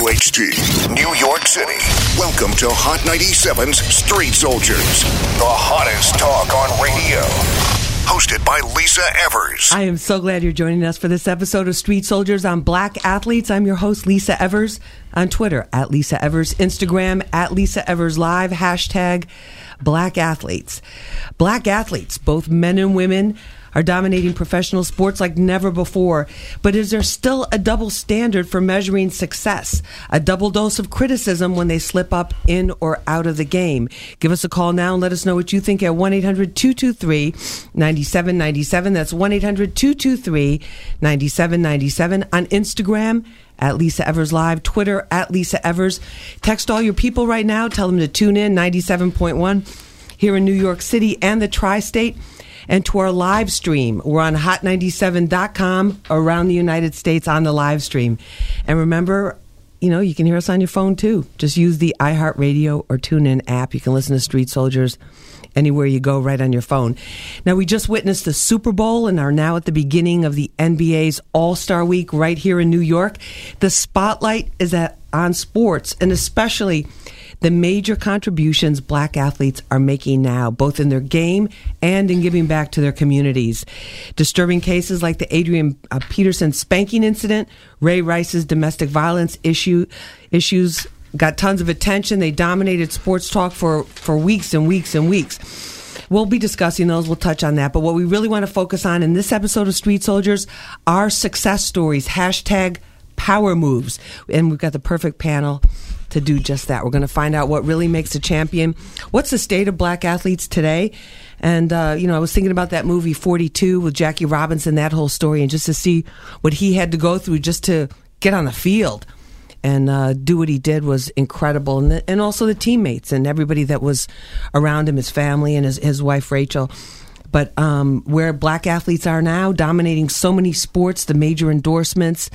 WHT, New York City. Welcome to Hot 97's Street Soldiers, the hottest talk on radio. Hosted by Lisa Evers. I am so glad you're joining us for this episode of Street Soldiers on Black Athletes. I'm your host, Lisa Evers, on Twitter at Lisa Evers, Instagram at Lisa Evers Live, hashtag Black Athletes. Black athletes, both men and women, are dominating professional sports like never before. But is there still a double standard for measuring success? A double dose of criticism when they slip up in or out of the game? Give us a call now and let us know what you think at 1 800 223 9797. That's 1 800 223 9797 on Instagram at Lisa Evers Live, Twitter at Lisa Evers. Text all your people right now. Tell them to tune in 97.1 here in New York City and the tri state and to our live stream. We're on hot97.com around the United States on the live stream. And remember, you know, you can hear us on your phone too. Just use the iHeartRadio or TuneIn app. You can listen to Street Soldiers anywhere you go right on your phone. Now, we just witnessed the Super Bowl and are now at the beginning of the NBA's All Star Week right here in New York. The spotlight is at, on sports and especially the major contributions black athletes are making now, both in their game and in giving back to their communities. Disturbing cases like the Adrian uh, Peterson spanking incident, Ray Rice's domestic violence issue, issues got tons of attention. They dominated sports talk for, for weeks and weeks and weeks. We'll be discussing those. We'll touch on that. But what we really want to focus on in this episode of Street Soldiers are success stories. Hashtag power moves. And we've got the perfect panel to do just that. We're going to find out what really makes a champion. What's the state of black athletes today? And, uh, you know, I was thinking about that movie 42 with Jackie Robinson, that whole story, and just to see what he had to go through just to get on the field and uh, do what he did was incredible. And, the, and also the teammates and everybody that was around him, his family and his, his wife, Rachel. But um, where black athletes are now, dominating so many sports, the major endorsements,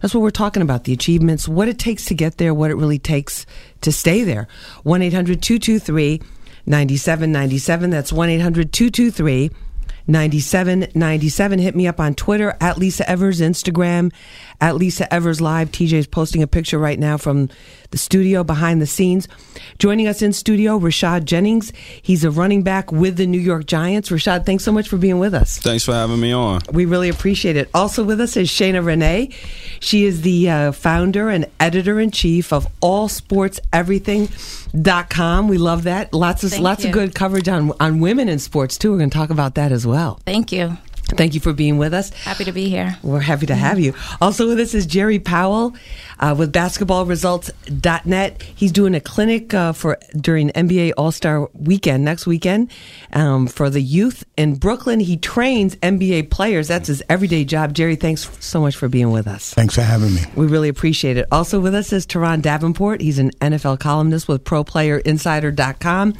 that's what we're talking about the achievements, what it takes to get there, what it really takes to stay there. 1 800 223 9797. That's 1 800 223 9797. Hit me up on Twitter at Lisa Evers, Instagram at Lisa Evers Live. TJ is posting a picture right now from the studio behind the scenes. Joining us in studio, Rashad Jennings. He's a running back with the New York Giants. Rashad, thanks so much for being with us. Thanks for having me on. We really appreciate it. Also with us is Shayna Renee. She is the uh, founder and editor in chief of allsportseverything.com. We love that. Lots of Thank lots you. of good coverage on on women in sports too. We're going to talk about that as well. Thank you. Thank you for being with us. Happy to be here. We're happy to have you. Also with us is Jerry Powell uh, with basketballresults.net. He's doing a clinic uh, for during NBA All Star weekend next weekend um, for the youth in Brooklyn. He trains NBA players. That's his everyday job. Jerry, thanks so much for being with us. Thanks for having me. We really appreciate it. Also with us is Turron Davenport. He's an NFL columnist with ProPlayerInsider.com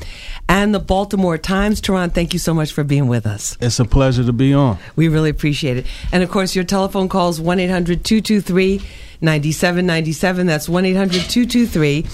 and the Baltimore Times. Turron, thank you so much for being with us. It's a pleasure to be on. We really appreciate it. And of course, your telephone calls 1 800 223 9797. That's 1 800 223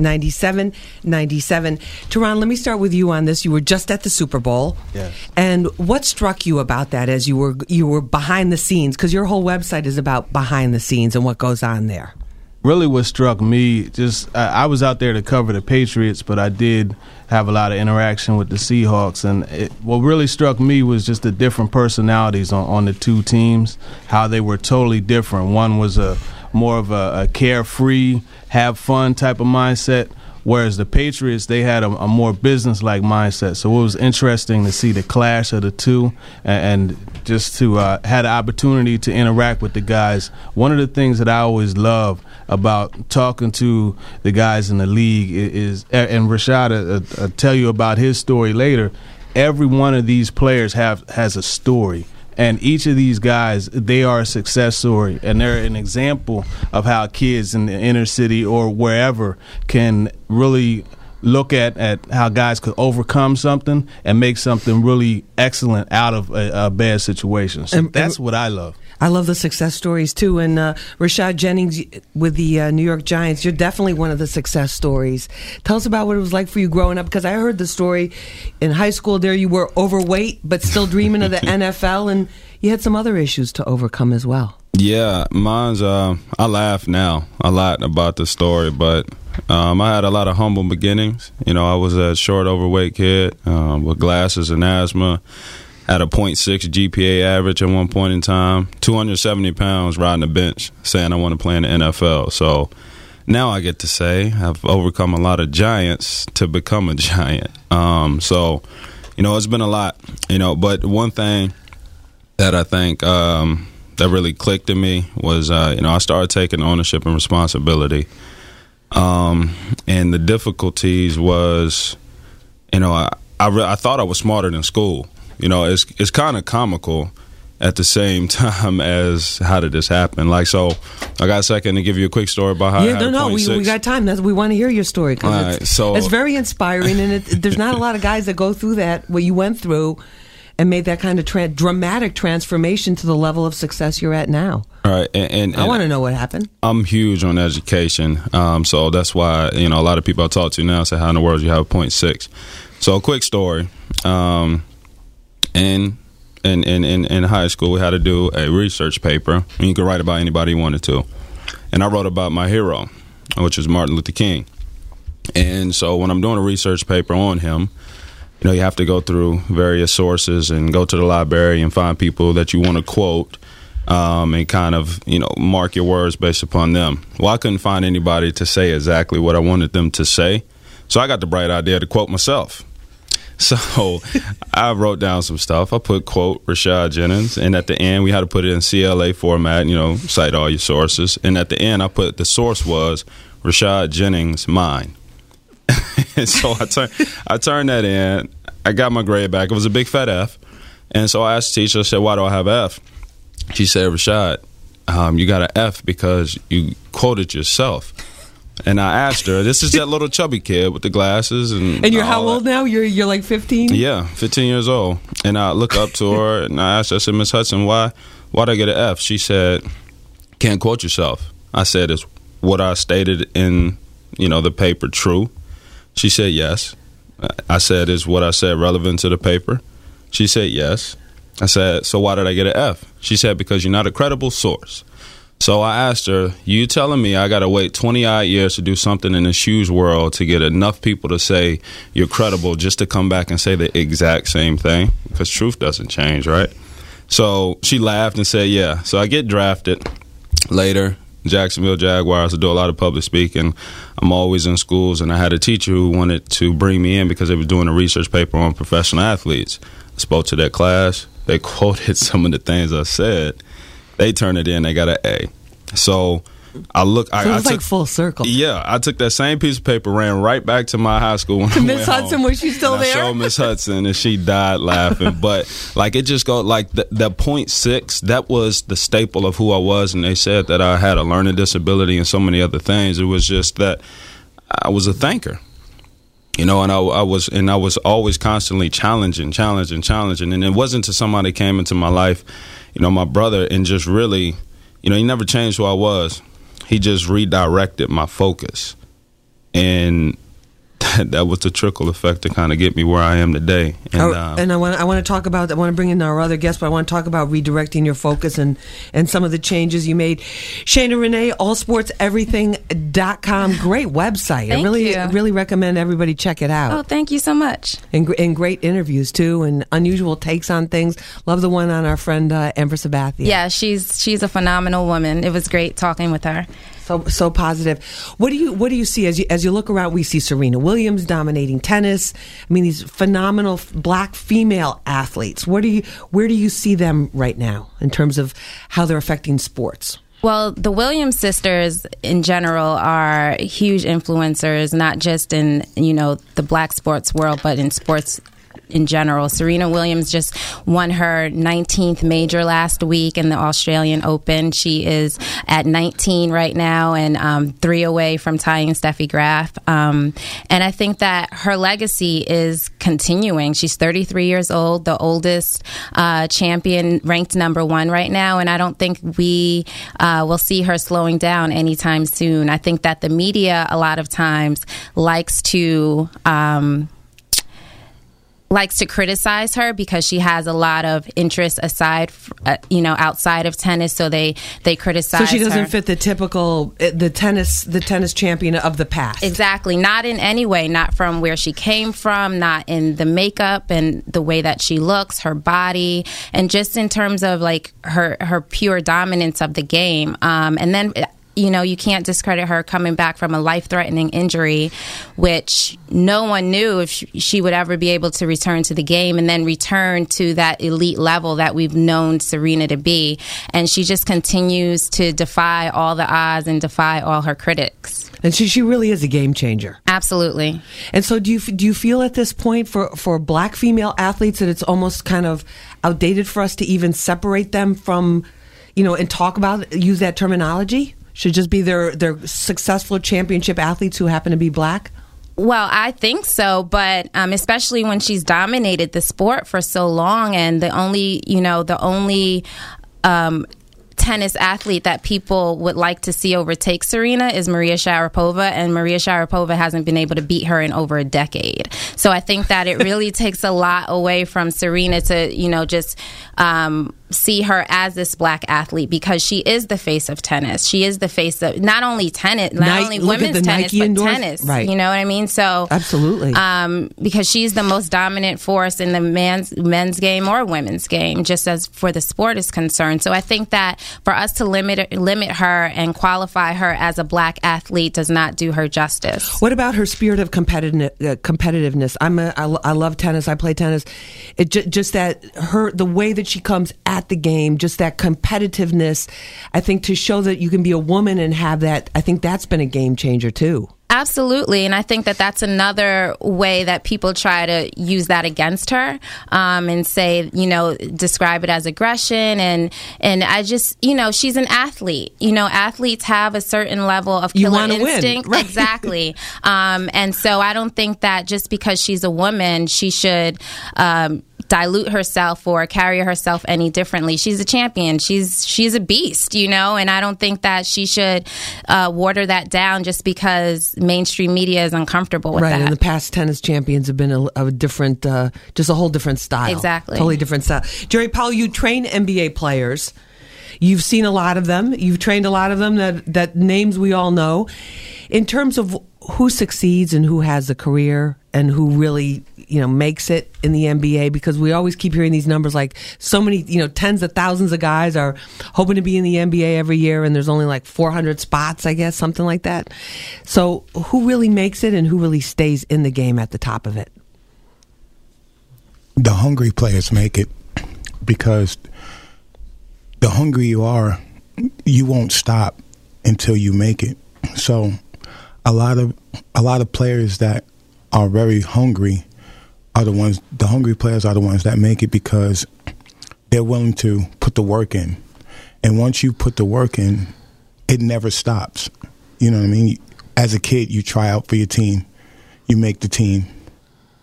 9797. Turron, let me start with you on this. You were just at the Super Bowl. Yes. And what struck you about that as you were you were behind the scenes? Because your whole website is about behind the scenes and what goes on there. Really, what struck me just I, I was out there to cover the Patriots, but I did have a lot of interaction with the Seahawks, and it, what really struck me was just the different personalities on, on the two teams, how they were totally different. One was a more of a, a carefree, have fun type of mindset. Whereas the Patriots, they had a, a more business-like mindset. So it was interesting to see the clash of the two, and, and just to uh, had an opportunity to interact with the guys. One of the things that I always love about talking to the guys in the league is, and Rashad, uh, uh, tell you about his story later. Every one of these players have has a story and each of these guys they are a success story. And they're an example of how kids in the inner city or wherever can really look at, at how guys could overcome something and make something really excellent out of a, a bad situation. So And- that's what i love I love the success stories too. And uh, Rashad Jennings with the uh, New York Giants, you're definitely one of the success stories. Tell us about what it was like for you growing up, because I heard the story in high school. There, you were overweight, but still dreaming of the NFL, and you had some other issues to overcome as well. Yeah, mine's. Uh, I laugh now a lot about the story, but um, I had a lot of humble beginnings. You know, I was a short, overweight kid um, with glasses and asthma. Had a .6 GPA average at one point in time. 270 pounds riding the bench, saying I want to play in the NFL. So now I get to say I've overcome a lot of giants to become a giant. Um, so, you know, it's been a lot. You know, but one thing that I think um, that really clicked in me was, uh, you know, I started taking ownership and responsibility. Um, and the difficulties was, you know, I I, re- I thought I was smarter than school. You know, it's it's kind of comical at the same time as how did this happen? Like, so I got a second to give you a quick story about how. Yeah, no, no, we, we got time. That's, we want to hear your story because it's, so, it's very inspiring, and it, there's not a lot of guys that go through that what you went through and made that kind of tra- dramatic transformation to the level of success you're at now. All right, and, and, I want to know what happened. I'm huge on education, um, so that's why you know a lot of people I talk to now say, "How in the world you have a point six? So, a quick story. Um, in, in in in in high school, we had to do a research paper, and you could write about anybody you wanted to. And I wrote about my hero, which is Martin Luther King. And so, when I'm doing a research paper on him, you know, you have to go through various sources and go to the library and find people that you want to quote. Um, and kind of you know mark your words based upon them. Well, I couldn't find anybody to say exactly what I wanted them to say, so I got the bright idea to quote myself. So I wrote down some stuff. I put quote Rashad Jennings, and at the end we had to put it in CLA format. You know, cite all your sources. And at the end, I put the source was Rashad Jennings mine. and so I turned I turned that in. I got my grade back. It was a big fat F. And so I asked the teacher, I said, Why do I have F? She said, Rashad, um, you got an F because you quoted yourself. And I asked her, this is that little chubby kid with the glasses and And you're how old that. now? You're you're like 15. Yeah, 15 years old. And I look up to her and I asked her, I said, Miss Hudson, why why did I get an F? She said, Can't quote yourself. I said, Is what I stated in, you know, the paper true? She said yes. I said, Is what I said relevant to the paper? She said yes. I said, So why did I get an F? She said, Because you're not a credible source. So I asked her, You telling me I got to wait 20 odd years to do something in the shoes world to get enough people to say you're credible just to come back and say the exact same thing? Because truth doesn't change, right? So she laughed and said, Yeah. So I get drafted later. Jacksonville Jaguars. I do a lot of public speaking. I'm always in schools, and I had a teacher who wanted to bring me in because they were doing a research paper on professional athletes. I spoke to that class. They quoted some of the things I said. They turn it in. They got an A. So I look. I, So I it's like full circle. yeah, I took that same piece of paper, ran right back to my high school. When Miss Hudson, home. was she still And I there? showed Miss Hudson, and she died laughing. But like it just go like the, the point six. That was the staple of who I was, and they said that I had a learning disability and so many other things. It was just that I was a thinker. You know, and I, I was, and I was always constantly challenging, challenging, challenging. And it wasn't until somebody came into my life, you know, my brother, and just really, you know, he never changed who I was. He just redirected my focus, and that, that was the trickle effect to kind of get me where I am today. And, Oh, uh, and I want I want to talk about I want to bring in our other guests, but I want to talk about redirecting your focus and and some of the changes you made. Shana Renee, allsportseverything.com, great website. I really you. really recommend everybody check it out. Oh, thank you so much. and, and great interviews too, and unusual takes on things. Love the one on our friend uh, Empress Sabathia. Yeah, she's she's a phenomenal woman. It was great talking with her. So so positive. What do you what do you see as you as you look around? We see Serena Williams dominating tennis. I mean, these phenomenal black female athletes. Where do you where do you see them right now in terms of how they're affecting sports? Well, the Williams sisters in general are huge influencers, not just in you know the black sports world, but in sports in general. Serena Williams just won her 19th major last week in the Australian Open. She is at 19 right now and um, three away from tying Steffi Graf. Um, and I think that her legacy is continuing. She's 33 years old, the oldest uh, champion, ranked number one right now. And I don't think we uh, will see her slowing down anytime soon. I think that the media, a lot of times, likes to. Um, likes to criticize her because she has a lot of interests aside, uh, you know, outside of tennis. So they they criticize. Her So she doesn't her. fit the typical uh, the tennis the tennis champion of the past. Exactly, not in any way. Not from where she came from. Not in the makeup and the way that she looks, her body, and just in terms of like her her pure dominance of the game. Um, and then you know, you can't discredit her coming back from a life threatening injury, which no one knew if she would ever be able to return to the game and then return to that elite level that we've known Serena to be. And she just continues to defy all the odds and defy all her critics. And she, she really is a game changer. Absolutely. And so, do you do you feel at this point for for black female athletes that it's almost kind of outdated for us to even separate them from, you know, and talk about use that terminology? Should just be their their successful championship athletes who happen to be black. Well, I think so, but um, especially when she's dominated the sport for so long, and the only you know the only um, tennis athlete that people would like to see overtake Serena is Maria Sharapova, and Maria Sharapova hasn't been able to beat her in over a decade. So I think that it really takes a lot away from Serena to, you know, just um, see her as this black athlete because she is the face of tennis. She is the face of not only tennis, not Nike, only women's tennis, Nike but endorse- tennis. right. You know what I mean? So Absolutely. um, because she's the most dominant force in the men's men's game or women's game, just as for the sport is concerned. So I think that for us to limit limit her and qualify her as a black athlete does not do her justice. What about her spirit of competitive, uh, competitiveness? I'm a, I, I love tennis. I play tennis. It ju- just that her the way that she comes at the game, just that competitiveness. I think to show that you can be a woman and have that. I think that's been a game changer too. Absolutely, and I think that that's another way that people try to use that against her um, and say, you know, describe it as aggression, and and I just, you know, she's an athlete. You know, athletes have a certain level of You killer wanna win, instinct, right. exactly. Um, and so I don't think that just because she's a woman, she should. Um, dilute herself or carry herself any differently. She's a champion. She's she's a beast, you know, and I don't think that she should uh, water that down just because mainstream media is uncomfortable with right. that. Right, and the past tennis champions have been a, a different, uh, just a whole different style. Exactly. Totally different style. Jerry Powell, you train NBA players. You've seen a lot of them. You've trained a lot of them that, that names we all know. In terms of who succeeds and who has a career and who really, you know, makes it in the NBA, because we always keep hearing these numbers like so many, you know, tens of thousands of guys are hoping to be in the NBA every year and there's only like 400 spots, I guess, something like that. So who really makes it and who really stays in the game at the top of it? the hungry players make it because the hungry you are, you won't stop until you make it. So, a lot of a lot of players that are very hungry are the ones. The hungry players are the ones that make it because they're willing to put the work in, and once you put the work in, it never stops. You know what I mean? As a kid, you try out for your team, you make the team.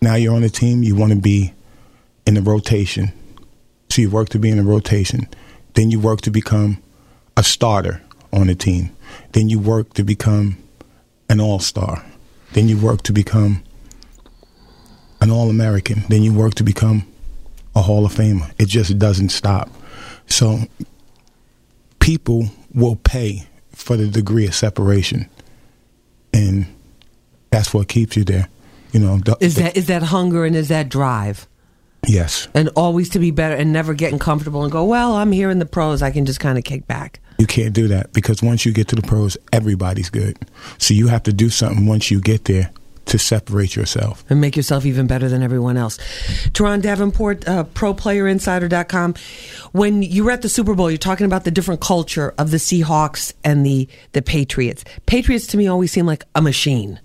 Now you're on the team. You want to be in the rotation. So you work to be in the rotation. Then you work to become a starter on the team. Then you work to become an all star. Then you work to become an all American. Then you work to become a Hall of Famer. It just doesn't stop. So people will pay for the degree of separation. And that's what keeps you there. You know, the- Is the- that is that hunger and is that drive? yes. And always to be better and never getting comfortable and go, well, I'm here in the pros. I can just kind of kick back. You can't do that because once you get to the pros, everybody's good. So you have to do something once you get there to separate yourself. and make yourself even better than everyone else. Turron Davenport, uh, ProPlayerInsider.com. When you were at the Super Bowl, you're talking about the different culture of the Seahawks and the, the Patriots. Patriots to me always seem like a machine.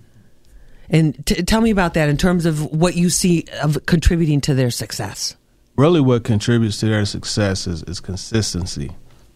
And t- tell me about that in terms of what you see of contributing to their success. really what contributes to their success is, is consistency.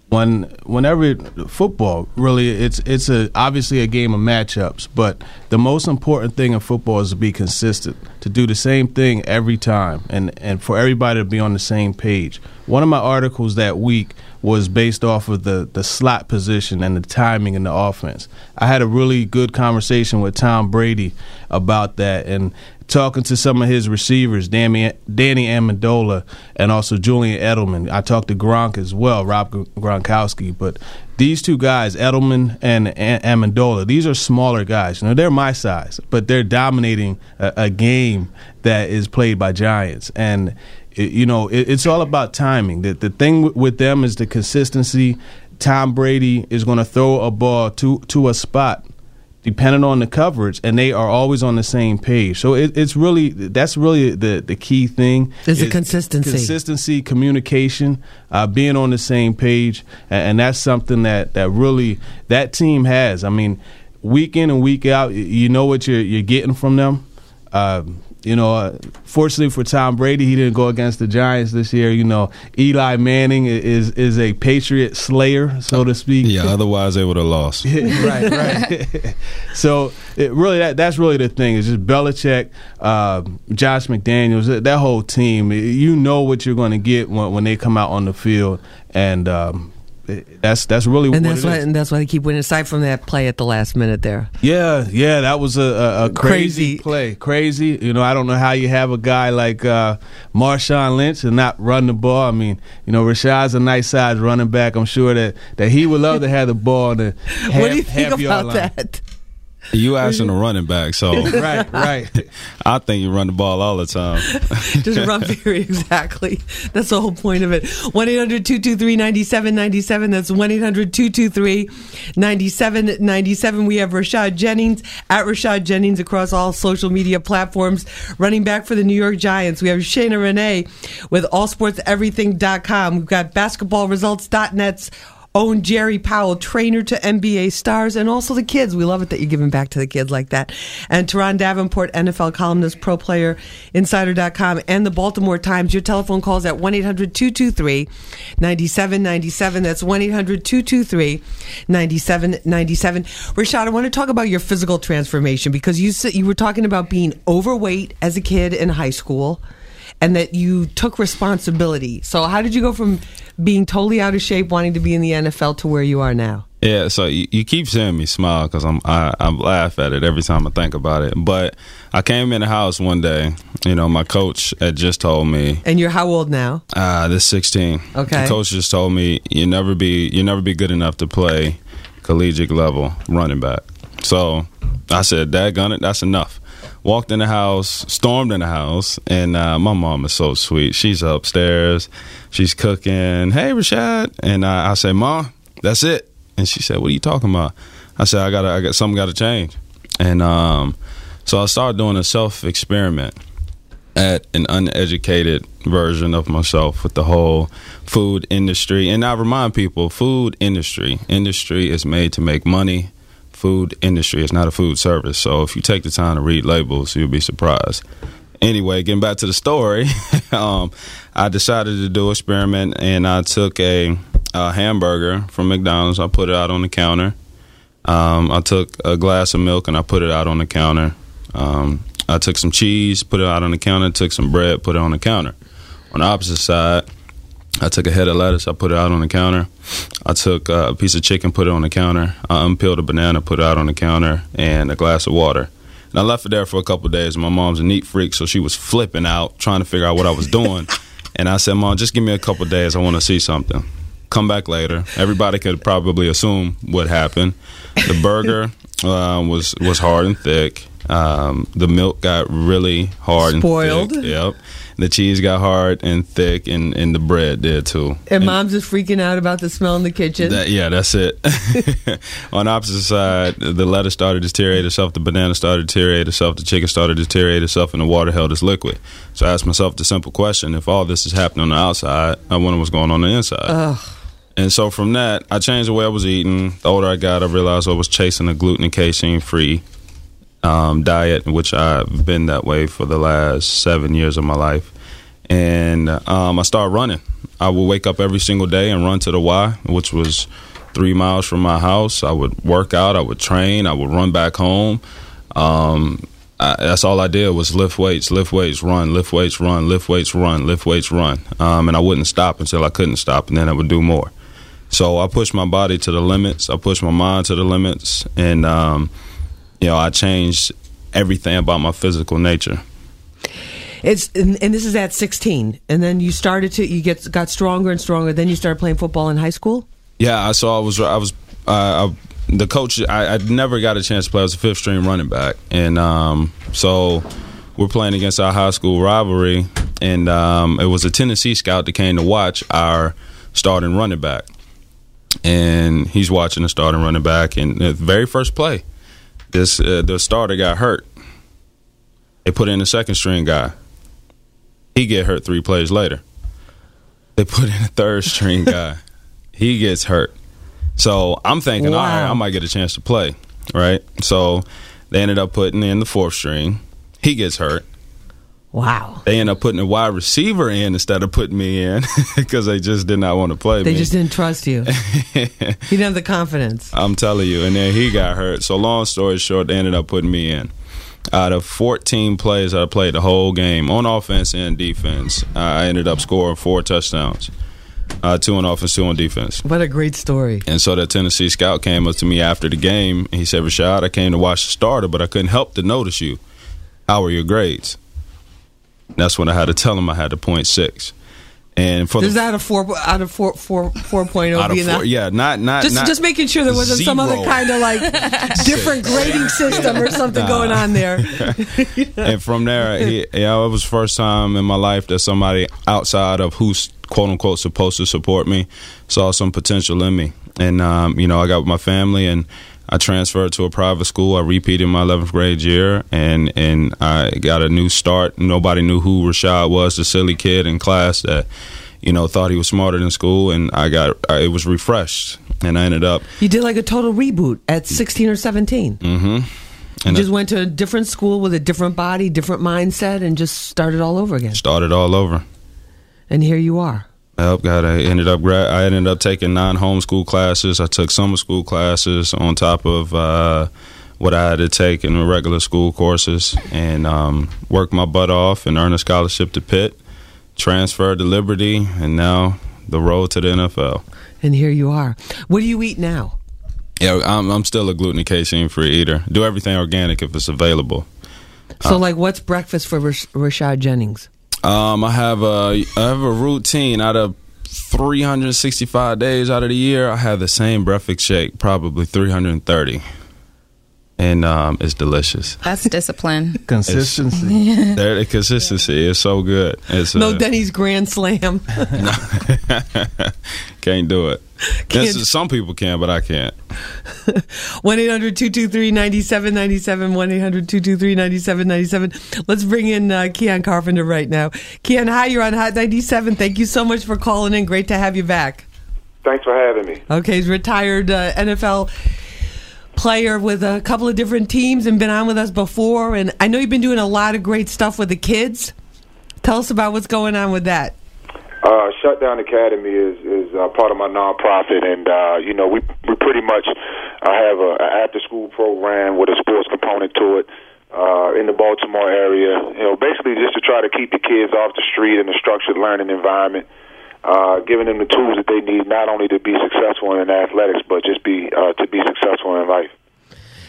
When whenever football really it's it's a obviously a game of matchups, but the most important thing in football is to be consistent, to do the same thing every time, and and for everybody to be on the same page. One of my articles that week was based off of the the slot position and the timing in the offense. I had a really good conversation with Tom Brady about that, and talking to some of his receivers, Danny, Danny Amendola and also Julian Edelman. I talked to Gronk as well, Rob Gronkowski. But these two guys, Edelman and Amendola, these are smaller guys. You know, they're my size, but they're dominating a, a game that is played by giants. And it, you know, it, it's all about timing. The, the thing w- with them is the consistency. Tom Brady is going to throw a ball to to a spot depending on the coverage, and they are always on the same page. So it, it's really that's really the the key thing is the consistency, consistency, communication, uh, being on the same page, and, and, that's something that that really that team has. I mean, week in and week out, you know what you're you're getting from them. Uh, you know, uh, fortunately for Tom Brady, he didn't go against the Giants this year. You know, Eli Manning is is a Patriot slayer, so to speak. Yeah, otherwise they would have lost. right, right. so it really that that's really the thing. It's just Belichick, uh, Josh McDaniels, that whole team. You know what you're going to get when when they come out on the field, and um, that's that's really and that's why is. and that's why they keep winning. Aside from that play at the last minute there, yeah, yeah, that was a, a, a crazy, crazy, play, crazy. You know, I don't know how you have a guy like uh, Marshawn Lynch and not run the ball. I mean, you know, Rashad's a nice size running back. I'm sure that that he would love to have the ball. The half, what do you think about that? You asking a running back, so right, right. I think you run the ball all the time. Just run theory, exactly. That's the whole point of it. 1 800 223 9797. That's 1 800 223 9797. We have Rashad Jennings at Rashad Jennings across all social media platforms, running back for the New York Giants. We have Shayna Renee with allsportseverything.com. We've got basketballresults.net's own Jerry Powell, trainer to NBA stars, and also the kids. We love it that you're giving back to the kids like that. And Turron Davenport, NFL columnist, pro player, insider.com, and the Baltimore Times. Your telephone calls at 1 800 223 9797. That's 1 800 223 9797. Rashad, I want to talk about your physical transformation because you, you were talking about being overweight as a kid in high school and that you took responsibility. So, how did you go from being totally out of shape, wanting to be in the NFL, to where you are now? Yeah, so you, you keep seeing me smile because I'm I, I laugh at it every time I think about it. But I came in the house one day. You know, my coach had just told me. And you're how old now? Uh, this 16. Okay. The coach just told me you never be you never be good enough to play collegiate level running back. So I said, "Dad, gun it. That's enough." Walked in the house, stormed in the house, and uh, my mom is so sweet. She's upstairs, she's cooking. Hey, Rashad, and I, I say, Mom, that's it. And she said, What are you talking about? I said, I got, I got something got to change. And um, so I started doing a self experiment at an uneducated version of myself with the whole food industry. And I remind people, food industry, industry is made to make money food industry. It's not a food service. So if you take the time to read labels, you'll be surprised. Anyway, getting back to the story, um, I decided to do an experiment and I took a, a, hamburger from McDonald's. I put it out on the counter. Um, I took a glass of milk and I put it out on the counter. Um, I took some cheese, put it out on the counter. Took some bread, put it on the counter. On the opposite side, I took a head of lettuce, I put it out on the counter. I took a piece of chicken, put it on the counter. I unpeeled a banana, put it out on the counter, and a glass of water. And I left it there for a couple days. My mom's a neat freak, so she was flipping out, trying to figure out what I was doing. and I said, Mom, just give me a couple days. I want to see something. Come back later. Everybody could probably assume what happened. The burger uh, was was hard and thick. Um, the milk got really hard Spoiled. and thick. Yep the cheese got hard and thick, and, and the bread did too. And, and mom's just freaking out about the smell in the kitchen. That, yeah, that's it. On opposite side, the lettuce started to deteriorate itself, the banana started to deteriorate itself, the chicken started to deteriorate itself, and the water held its liquid. So I asked myself the simple question: If all this is happening on the outside, I wonder what's going on, on the inside. Ugh. And so from that, I changed the way I was eating. The older I got, I realized I was chasing a gluten and casein free um, diet, which I've been that way for the last seven years of my life. And um, I started running. I would wake up every single day and run to the Y, which was three miles from my house. I would work out, I would train, I would run back home. Um, I, that's all I did was lift weights, lift weights, run, lift weights, run, lift weights, run, lift weights, run. Um, and I wouldn't stop until I couldn't stop, and then I would do more. So I pushed my body to the limits. I pushed my mind to the limits, and um, you know, I changed everything about my physical nature. It's and, and this is at 16, and then you started to you get got stronger and stronger. Then you started playing football in high school. Yeah, I saw. I was. I was. Uh, I, the coach. I, I never got a chance to play. I was a fifth string running back, and um, so we're playing against our high school rivalry, and um, it was a Tennessee scout that came to watch our starting running back, and he's watching the starting running back, and the very first play, this uh, the starter got hurt. They put in the second string guy. He get hurt three plays later. They put in a third string guy. he gets hurt. So I'm thinking, Wow. all right, I might get a chance to play, right? So they ended up putting in the fourth string. He gets hurt. Wow. They end up putting a wide receiver in instead of putting me in because they just did not want to play They me. just didn't trust you. you didn't have the confidence. I'm telling you. And then he got hurt. So long story short, they ended up putting me in. Out of 14 plays I played the whole game on offense and defense, I ended up scoring four touchdowns. Uh, two on offense, two on defense. What a great story. And so the Tennessee scout came up to me after the game. And he said, Rashad, I came to watch the starter, but I couldn't help to notice you. How were your grades? That's when I had to tell him I had a point six. And for Is the that a four out of four four four point oh out of four, yeah, not not Just, not just making sure there wasn't some other kind of like different grading system or something Nah. going on there. and from there, he, yeah, it was first time in my life that somebody outside of who's quote unquote supposed to support me saw some potential in me. And um, you know, I got with my family and I transferred to a private school. I repeated my 11th grade year, and and I got a new start. Nobody knew who Rashad was, the silly kid in class that you know thought he was smarter than school. And I got I, it was refreshed, and I ended up You did like a total reboot at 16 or 17. mm-hmm. You just I went to a different school with a different body, different mindset, and just started all over again. started all over. And here you are. Yep, got. I ended up. gra- I ended up taking nine homeschool classes. I took summer school classes on top of uh, what I had to take in the regular school courses, and um, worked my butt off and earned a scholarship to Pitt. Transferred to Liberty, and now the road to the NFL. And here you are. What do you eat now? Yeah, I'm, I'm still a gluten and casein free eater. Do everything organic if it's available. So, like, what's breakfast for Rash- Rashad Jennings? Um, I have a I have a routine out of 365 days out of the year. I have the same breakfast shake, probably 330, and um, it's delicious. That's discipline. Consistency. There, the consistency is so good. It's No uh, Denny's Grand Slam. can't do it. Can't- This is- some people can, but I can't. 1 800 223 9797. 1 800 223 9797. Let's bring in uh, Keion Carpenter right now. Keion, hi, you're on Hot 97. Thank you so much for calling in. Great to have you back. Thanks for having me. Okay, he's retired uh, NFL player with a couple of different teams and been on with us before. And I know you've been doing a lot of great stuff with the kids. Tell us about what's going on with that. Uh, Shutdown Academy is is uh, part of my nonprofit, and uh, you know we we pretty much uh, have a, a after school program with a sports component to it uh, in the Baltimore area. You know, basically just to try to keep the kids off the street in a structured learning environment. Uh, giving them the tools that they need not only to be successful in athletics, but just be uh, to be successful in life.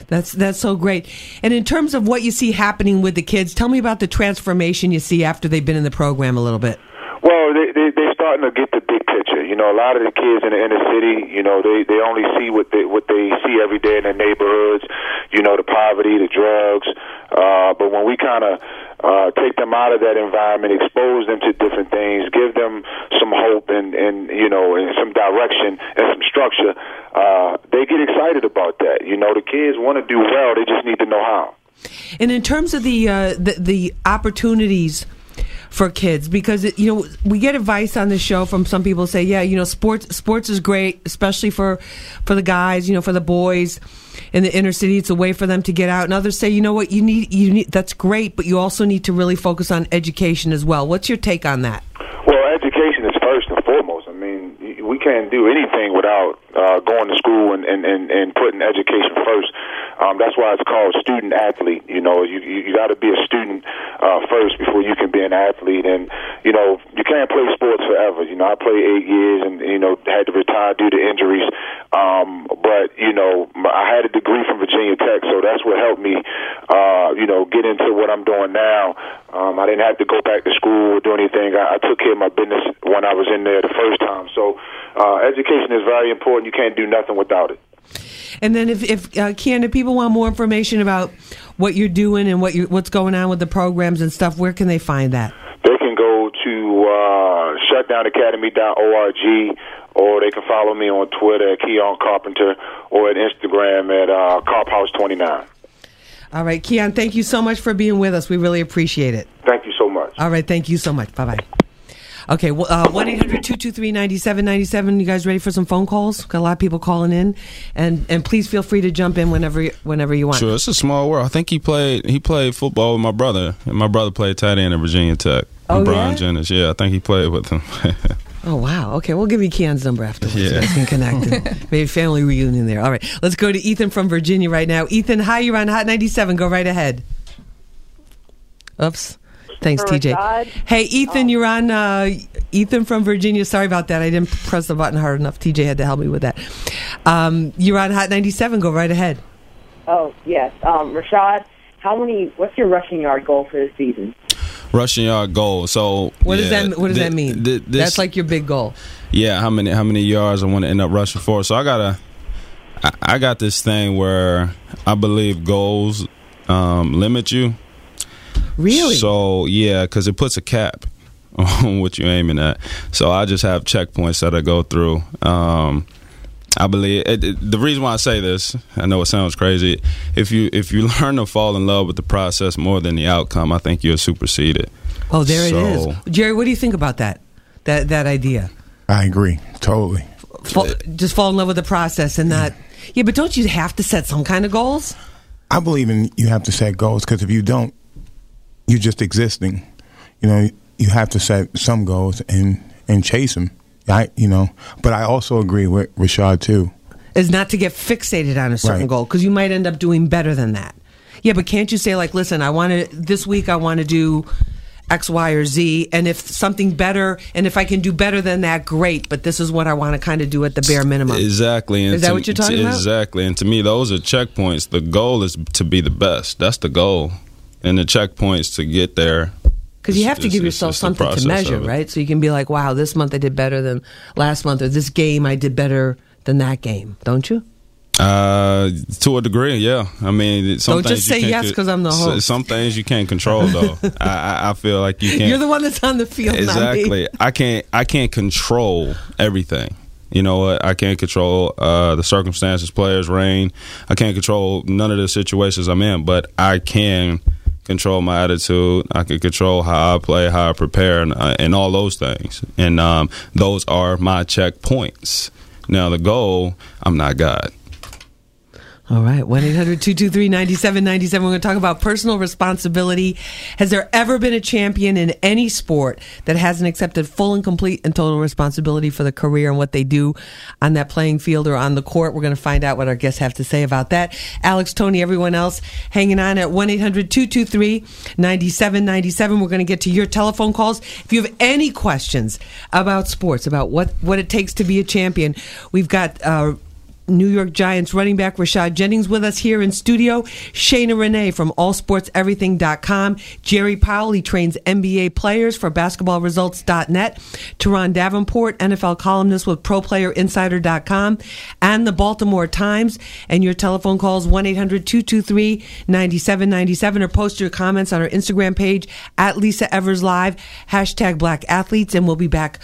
That's that's so great. And in terms of what you see happening with the kids, tell me about the transformation you see after they've been in the program a little bit. Well, they, they they're starting to get picture. You know, a lot of the kids in the inner city, you know, they they only see what they what they see every day in their neighborhoods. You know, the poverty, the drugs. Uh, but when we kind of uh, take them out of that environment, expose them to different things, give them some hope and and you know and some direction and some structure, uh, they get excited about that. You know, the kids want to do well. They just need to know how. And in terms of the uh, the, the opportunities for kids, because it, you know we get advice on the show from some people say, yeah, you know, sports sports is great, especially for for the guys, you know, for the boys in the inner city. It's a way for them to get out. And others say, you know what, you need you need that's great, but you also need to really focus on education as well. What's your take on that? Well, education is first and foremost. I mean, we can't do anything without uh, going to school and, and, and, and putting education first. Um, that's why it's called student athlete. You know, you you, you got to be a student uh, first before you can be an athlete. And you know, you can't play sports forever. You know, I played eight years and you know had to retire due to injuries. Um, but you know, I had a degree from Virginia Tech, so that's what helped me. Uh, you know, get into what I'm doing now. Um, I didn't have to go back to school or do anything. I, I took care of my business when I was in there the first time. So, uh, education is very important. You can't do nothing without it. And then if, if uh, Keion, if people want more information about what you're doing and what you what's going on with the programs and stuff, where can they find that? They can go to uh, shutdownacademy.org or they can follow me on Twitter at Keion Carpenter or at Instagram at uh, CarpHouse29. All right, Keion, thank you so much for being with us. We really appreciate it. Thank you so much. All right, thank you so much. Bye bye. Okay, well, uh, 1 800 223 9797. You guys ready for some phone calls? Got a lot of people calling in. And and please feel free to jump in whenever whenever you want. Sure, it's a small world. I think he played he played football with my brother, and my brother played tight end at Virginia Tech. Oh, Brian yeah? Jennings. Yeah, I think he played with him. Oh, wow. Okay, we'll give you Keion's number afterwards. Yeah. You guys can connect. Maybe family reunion there. All right, let's go to Ethan from Virginia right now. Ethan, hi, you're on Hot 97. Go right ahead. Oops. Thanks, TJ. Rashad? Hey, Ethan, you're on. Uh, Ethan from Virginia. Sorry about that. I didn't press the button hard enough. TJ had to help me with that. Um, you're on Hot 97. Go right ahead. Oh yes, um, Rashad. How many? What's your rushing yard goal for this season? Rushing yard goal. So What does that What does thi- that mean? thi- this- That's like your big goal. yeah. How many how many yards I want to end up rushing for? So I gotta. I, I got this thing where I believe goals um, limit you. Really? So yeah, because it puts a cap on what you're aiming at. So I just have checkpoints that I go through. Um, I believe it, it- the reason why I say this. I know it sounds crazy. If you if you learn to fall in love with the process more than the outcome, I think you'll supersede it. oh, there So- it is. Jerry, what do you think about that? That that idea? I agree totally. Fall, just fall in love with the process and not. Yeah, but don't you have to set some kind of goals? I believe in you have to set goals because if you don't, you're just existing. You know, you have to set some goals and and chase them. I you know, but I also agree with Rashad too. Is not to get fixated on a certain Right. goal because you might end up doing better than that. Yeah, but can't you say like, listen, I want to this week I want to do X, Y, or Z, and if something better, and if I can do better than that, great. But this is what I want to kind of do at the bare minimum. Exactly. And Is that to- what you're talking about? Exactly. And to me, those are checkpoints. The goal is to be the best. That's the goal. And the checkpoints to get there. Because you have to give yourself something to measure, right? So you can be like, wow, this month I did better than last month, or this game I did better than that game, don't you? Uh, to a degree, yeah. I mean, some Don't just say yes 'cause I'm the host. Some things you can't control, though. I, I, I feel like you can't. You're the one that's on the field, exactly. I can't. I can't control everything. You know what? I can't control uh, the circumstances, players, rain. I can't control none of the situations I'm in, but I can control my attitude. I can control how I play, how I prepare, and, uh, and all those things. And um, those are my checkpoints. Now the goal, I'm not God. All right, 1 800 223 9797. We're going to talk about personal responsibility. Has there ever been a champion in any sport that hasn't accepted full and complete and total responsibility for the career and what they do on that playing field or on the court? We're going to find out what our guests have to say about that. Alex, Tony, everyone else hanging on at 1 800 223 9797. We're going to get to your telephone calls. If you have any questions about sports, about what, what it takes to be a champion, we've got. Uh, New York Giants running back Rashad Jennings with us here in studio. Shayna Renee from allsportseverything.com. Jerry Powell, he trains NBA players for basketballresults.net. Turron Davenport, NFL columnist with ProPlayerInsider.com and the Baltimore Times. And your telephone calls 1-800-223-9797 or post your comments on our Instagram page at Lisa Evers Live, hashtag Black Athletes. And we'll be back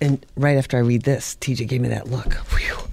and right after I read this. TJ gave me that look. Whew.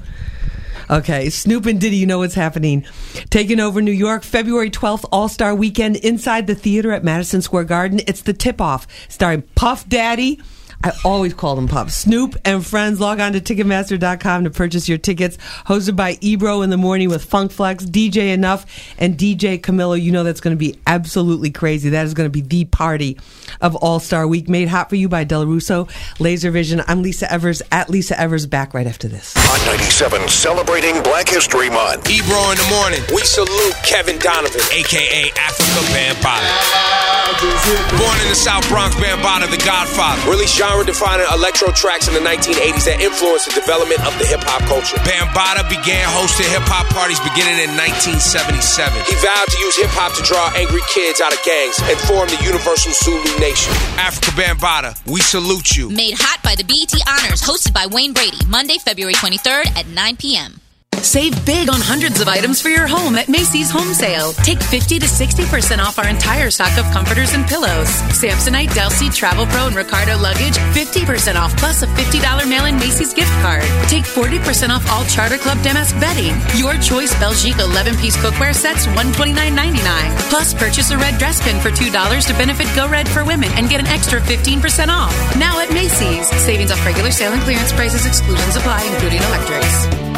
Okay, Snoop and Diddy, you know what's happening. Taking over New York, February 12th, All Star Weekend inside the theater at Madison Square Garden. It's the tip off, starring Puff Daddy. I always call them Puff. Snoop and friends. Log on to Ticketmaster.com to purchase your tickets. Hosted by Ebro in the morning with Funk Flex, DJ Enuff, and DJ Camilo. You know that's going to be absolutely crazy. That is going to be the party of All Star Week. Made hot for you by Del Russo, Laser Vision. I'm Lisa Evers at Lisa Evers. Back right after this. Hot 97 celebrating Black History Month. Ebro in the morning. We salute Kevin Donovan, aka Afrika Bambaataa. Born in the South Bronx, Bambaataa, the Godfather. Released genre-defining electro tracks in the 1980s that influenced the development of the hip-hop culture. Bambaataa began hosting hip-hop parties beginning in 1977. He vowed to use hip-hop to draw angry kids out of gangs and form the Universal Zulu Nation. Afrika Bambaataa, we salute you. Made hot by the BET Honors, hosted by Wayne Brady, Monday, February 23rd at 9 p.m. Save big on hundreds of items for your home at Macy's Home Sale. Take 50 to 60% off our entire stock of comforters and pillows. Samsonite, Delsey, Travel Pro, and Ricardo luggage, 50% off plus a $50 mail-in Macy's gift card. Take 40% off all Charter Club Damask bedding. Your choice Belgique 11-piece cookware sets, $129.99. Plus, purchase a red dress pin for $2 to benefit Go Red for women and get an extra 15% off. Now at Macy's. Savings off regular sale and clearance prices. Exclusions apply, including electrics.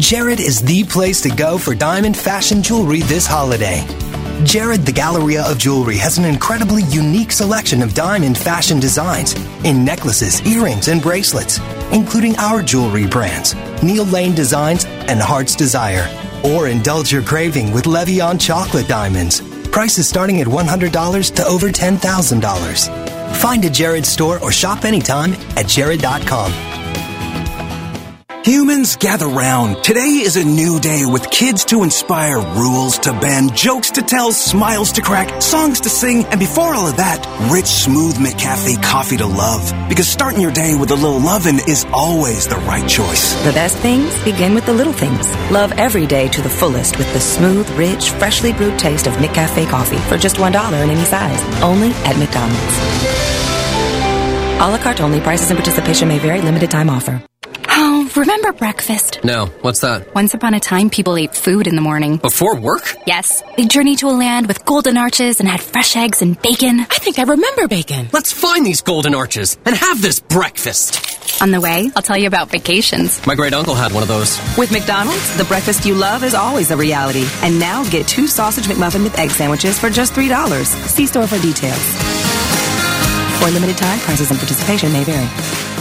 Jared is the place to go for diamond fashion jewelry this holiday. Jared the Galleria of Jewelry has an incredibly unique selection of diamond fashion designs in necklaces, earrings, and bracelets, including our jewelry brands, Neil Lane Designs and Heart's Desire. Or indulge your craving with Le Vian chocolate diamonds. Prices starting at $100 to over $10,000. Find a Jared store or shop anytime at jared.com. Humans gather round. Today is a new day with kids to inspire, rules to bend, jokes to tell, smiles to crack, songs to sing, and before all of that, rich, smooth McCafe coffee to love. Because starting your day with a little lovin' is always the right choice. The best things begin with the little things. Love every day to the fullest with the smooth, rich, freshly brewed taste of McCafe coffee for just $1 in any size. Only at McDonald's. A la carte only. Prices and participation may vary. Limited time offer. Remember breakfast? No, what's that? Once upon a time, people ate food in the morning. Before work? Yes. They journeyed to a land with golden arches and had fresh eggs and bacon. I think I remember bacon. Let's find these golden arches and have this breakfast. On the way, I'll tell you about vacations. My great uncle had one of those. With McDonald's, the breakfast you love is always a reality. And now get two sausage McMuffin with egg sandwiches for just $3. See store for details. For a limited time, prices and participation may vary.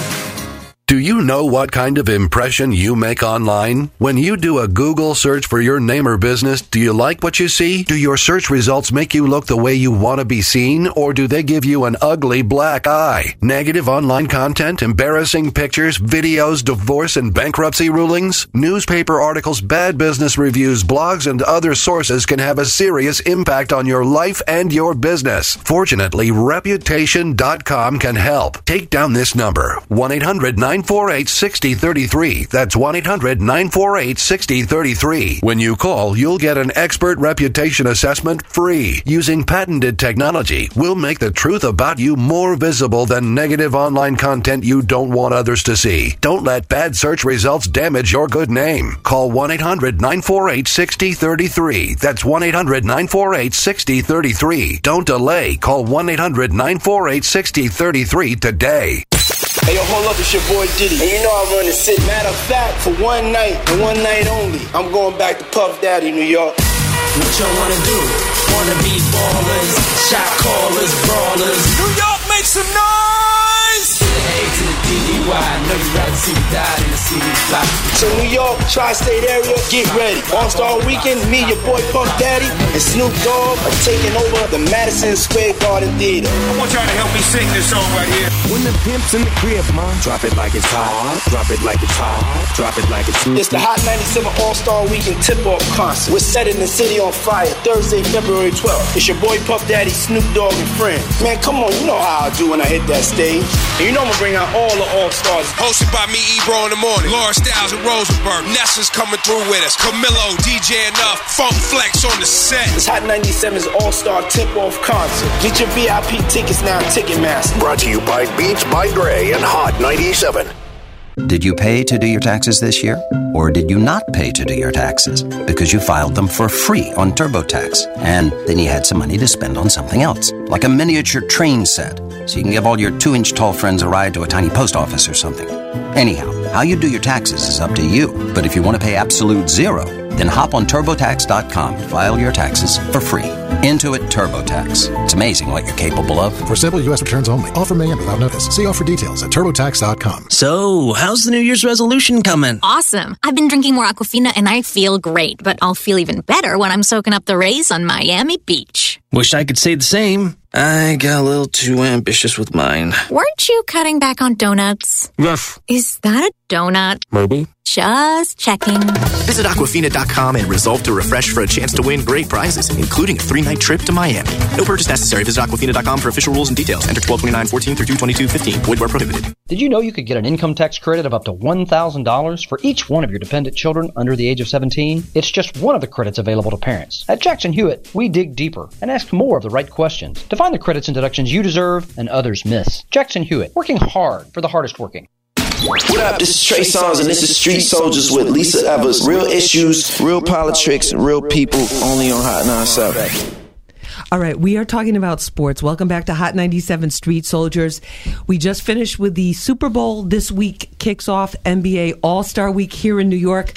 Do you know what kind of impression you make online? When you do a Google search for your name or business, do you like what you see? Do your search results make you look the way you want to be seen? Or do they give you an ugly black eye? Negative online content, embarrassing pictures, videos, divorce and bankruptcy rulings? Newspaper articles, bad business reviews, blogs, and other sources can have a serious impact on your life and your business. Fortunately, Reputation.com can help. Take down this number 1 800 948 6033. That's 1 800 948 6033. When you call, you'll get an expert reputation assessment free. Using patented technology, we'll make the truth about you more visible than negative online content you don't want others to see. Don't let bad search results damage your good name. Call 1 800 948 6033. That's 1 800 948 6033. Don't delay. Call 1 800 948 6033 today. Hey, yo, hold up, it's your boy Diddy. And you know I run the city. Matter of fact, for one night and one night only, I'm going back to Puff Daddy, New York. What y'all wanna do? Wanna be ballers, shot callers, brawlers. New York, make some noise! A to the D-E-Y, know you rather see me die than to see me fly. So New York, tri-state area, get ready. All-Star Weekend, me, your boy Puff Daddy, and Snoop Dogg are taking over the Madison Square Garden Theater. I want y'all to help me sing this song right here. When the pimp's in the crib, mom, drop it like it's hot. Drop it like it's hot. Drop it like it's hot. It's the Hot 97 All-Star Weekend tip-off concert. We're setting the city on fire Thursday, February 12th. It's your boy Puff Daddy, Snoop Dogg, and friends. Man, come on, you know how I do when I hit that stage. And you know I'm gonna bring out all the All-Stars. Hosted by me, Ebro in the morning. Laura Stylez and Rosenberg. Nessa's coming through with us. Camilo, DJ Enuff, Funk Flex on the set. It's Hot 97's All-Star Tip-Off concert. Get your VIP tickets now at Ticketmaster. Brought to you by Beats by Dre and Hot 97. Did you pay to do your taxes this year? Or did you not pay to do your taxes because you filed them for free on TurboTax and then you had some money to spend on something else, like a miniature train set, so you can give all your two inch tall friends a ride to a tiny post office or something? Anyhow, how you do your taxes is up to you, but if you want to pay absolute zero, then hop on TurboTax.com to file your taxes for free. Intuit TurboTax. It's amazing what you're capable of. For simple U.S. returns only. Offer may end without notice. See offer details at TurboTax.com. So, how's the New Year's resolution coming? Awesome. I've been drinking more Aquafina and I feel great, but I'll feel even better when I'm soaking up the rays on Miami Beach. Wish I could say the same. I got a little too ambitious with mine. Weren't you cutting back on donuts? Yes. Is that a donut? Maybe. Just checking. Visit Aquafina.com and resolve to refresh for a chance to win great prizes, including a three night trip to Miami. No purchase necessary. Visit Aquafina.com for official rules and details. Enter 1229 14 through 222 15. Void where prohibited. Did you know you could get an income tax credit of up to $1,000 for each one of your dependent children under the age of 17? It's just one of the credits available to parents. At Jackson Hewitt, we dig deeper and ask more of the right questions to find the credits and deductions you deserve and others miss. Jackson Hewitt, working hard for the hardest working. What up? This is Trey Songz, and this is Street Soldiers with Lisa Evers. Real issues, real politics, real people, only on Hot 97. All right, we are talking about sports. Welcome back to Hot 97 Street Soldiers. We just finished with the Super Bowl. This week kicks off NBA All Star Week here in New York.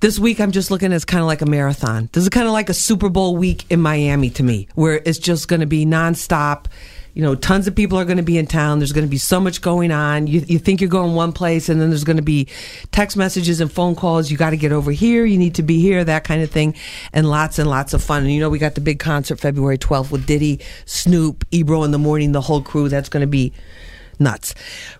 This week, I'm just looking as kind of like a marathon. This is kind of like a Super Bowl week in Miami to me, where it's just going to be nonstop you know, tons of people are going to be in town. There's going to be so much going on. You, you think you're going one place, and then there's going to be text messages and phone calls. You got to get over here. You need to be here, that kind of thing, and lots and lots of fun. And you know, we got the big concert February 12th with Diddy, Snoop, Ebro in the morning, the whole crew. That's going to be nuts.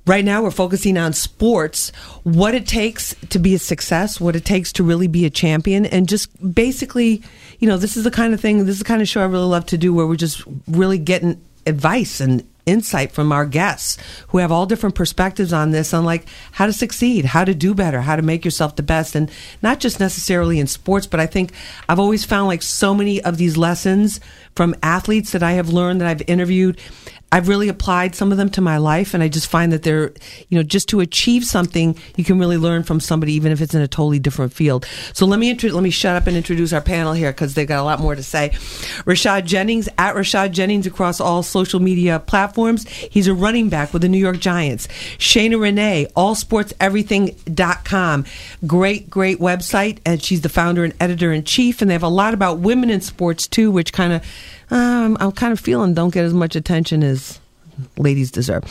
Right now, we're focusing on sports, what it takes to be a success, what it takes to really be a champion, and just basically, you know, this is the kind of thing, this is the kind of show I really love to do where we're just really getting advice and insight from our guests who have all different perspectives on this on like how to succeed, how to do better, how to make yourself the best. And not just necessarily in sports, but I think I've always found like so many of these lessons from athletes that I have learned that I've interviewed I've really applied some of them to my life, and I just find that they're, you know, just to achieve something, you can really learn from somebody, even if it's in a totally different field. So let me intro- let me shut up and introduce our panel here because they've got a lot more to say. Rashad Jennings at Rashad Jennings across all social media platforms. He's a running back with the New York Giants. Shayna Renee, allsportseverything.com. Great, great website, and she's the founder and editor in chief. And they have a lot about women in sports too, which kind of um, I'm kind of feeling don't get as much attention as ladies deserve.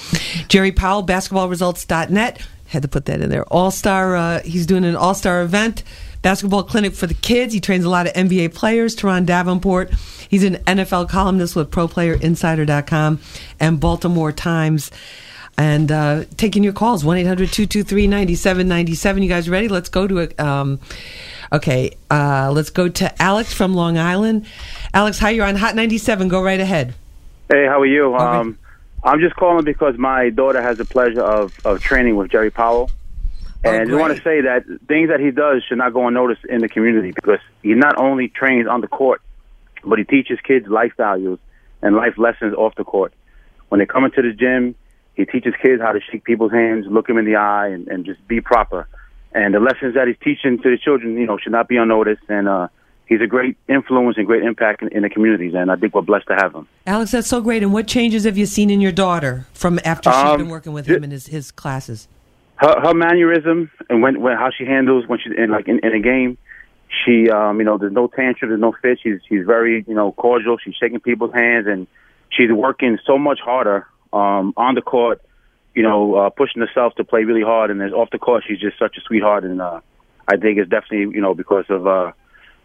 Jerry Powell, basketballresults.net. Had to put that in there. All star, uh, he's doing an all star event, basketball clinic for the kids. He trains a lot of NBA players. Turron Davenport. He's an NFL columnist with ProPlayerInsider.com and Baltimore Times. And uh, taking your calls, 1 800 223 9797. You guys ready? Let's go to it. Um, okay, uh, let's go to Alex from Long Island. Alex, hi, you're on Hot 97. Go right ahead. Hey, how are you? Um, I'm just calling because my daughter has the pleasure of, of training with Jerry Powell. And I just want to say that things that he does should not go unnoticed in the community because he not only trains on the court, but he teaches kids life values and life lessons off the court. When they come into the gym, he teaches kids how to shake people's hands, look them in the eye, and, and just be proper. And the lessons that he's teaching to the children, you know, should not be unnoticed. And uh, he's a great influence and great impact in, in, the communities, and I think we're blessed to have him. Alex, that's so great. And what changes have you seen in your daughter from after she's um, been working with him in his, his classes? Her, her mannerism and when, when how she handles when she's in like in, in a game. She, um, you know, there's no tantrum, there's no fit. She's she's very, you know, cordial. She's shaking people's hands, and she's working so much harder um, on the court. You know, uh, pushing herself to play really hard, and then off the court, she's just such a sweetheart, and uh, I think it's definitely, you know, because of. Uh,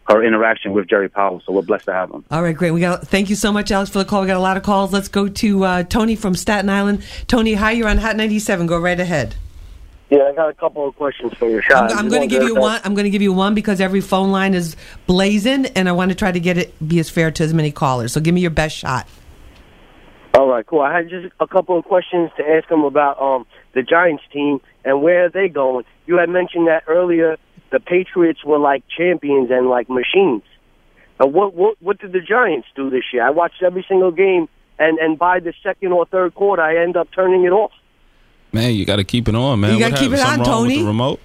her interaction with Jerry Powell. So we're blessed to have him. All right, great. We got. Thank you so much, Alex, for the call. We got a lot of calls. Let's go to uh, Tony from Staten Island. Tony, hi. You're on Hot 97. Go right ahead. Yeah, I got a couple of questions for you, Sean. I'm, I'm going to give you one. I'm going to give you one because every phone line is blazing, and I want to try to get it be as fair to as many callers. So give me your best shot. All right, cool. I had just a couple of questions to ask him about um, the Giants team and where are they going. You had mentioned that earlier the Patriots were like champions and like machines. Now, what what what did the Giants do this year? I watched every single game, and and by the second or third quarter, I end up turning it off. Man, you got to keep it on, man. You got to keep it on, Tony. remote.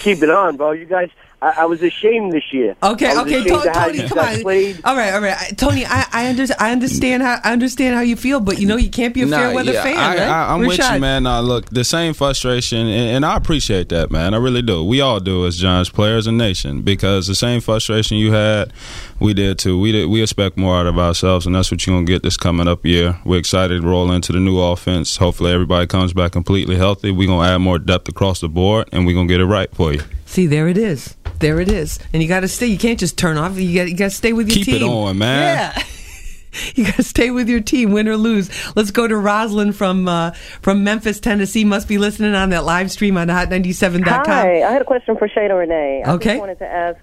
Keep it on, bro. You guys, I, I was ashamed this year. Okay, okay, Tony, Tony come on. Played. All right, all right, Tony. I, I, under, I understand how I understand how you feel, but you know you can't be a nah, fair weather yeah, fan. I, right? I, am with you, man. Nah, look, the same frustration, and, and, I appreciate that, man. I really do. We all do as Giants players and nation because the same frustration you had, we did too. We did. We expect more out of ourselves, and that's what you're gonna get this coming up year. We're excited to roll into the new offense. Hopefully, everybody comes back completely healthy. We're gonna add more depth across the board, and we're gonna get it right for you. See, there it is. There it is. And you got to stay. You can't just turn off. You got you got to stay with your Keep team. Keep it on, man. Yeah. you got to stay with your team, win or lose. Let's go to Rosalind from uh, from Memphis, Tennessee. Must be listening on that live stream on hot97.com. Hi, I had a question for Shayna Renee. I Okay. just wanted to ask,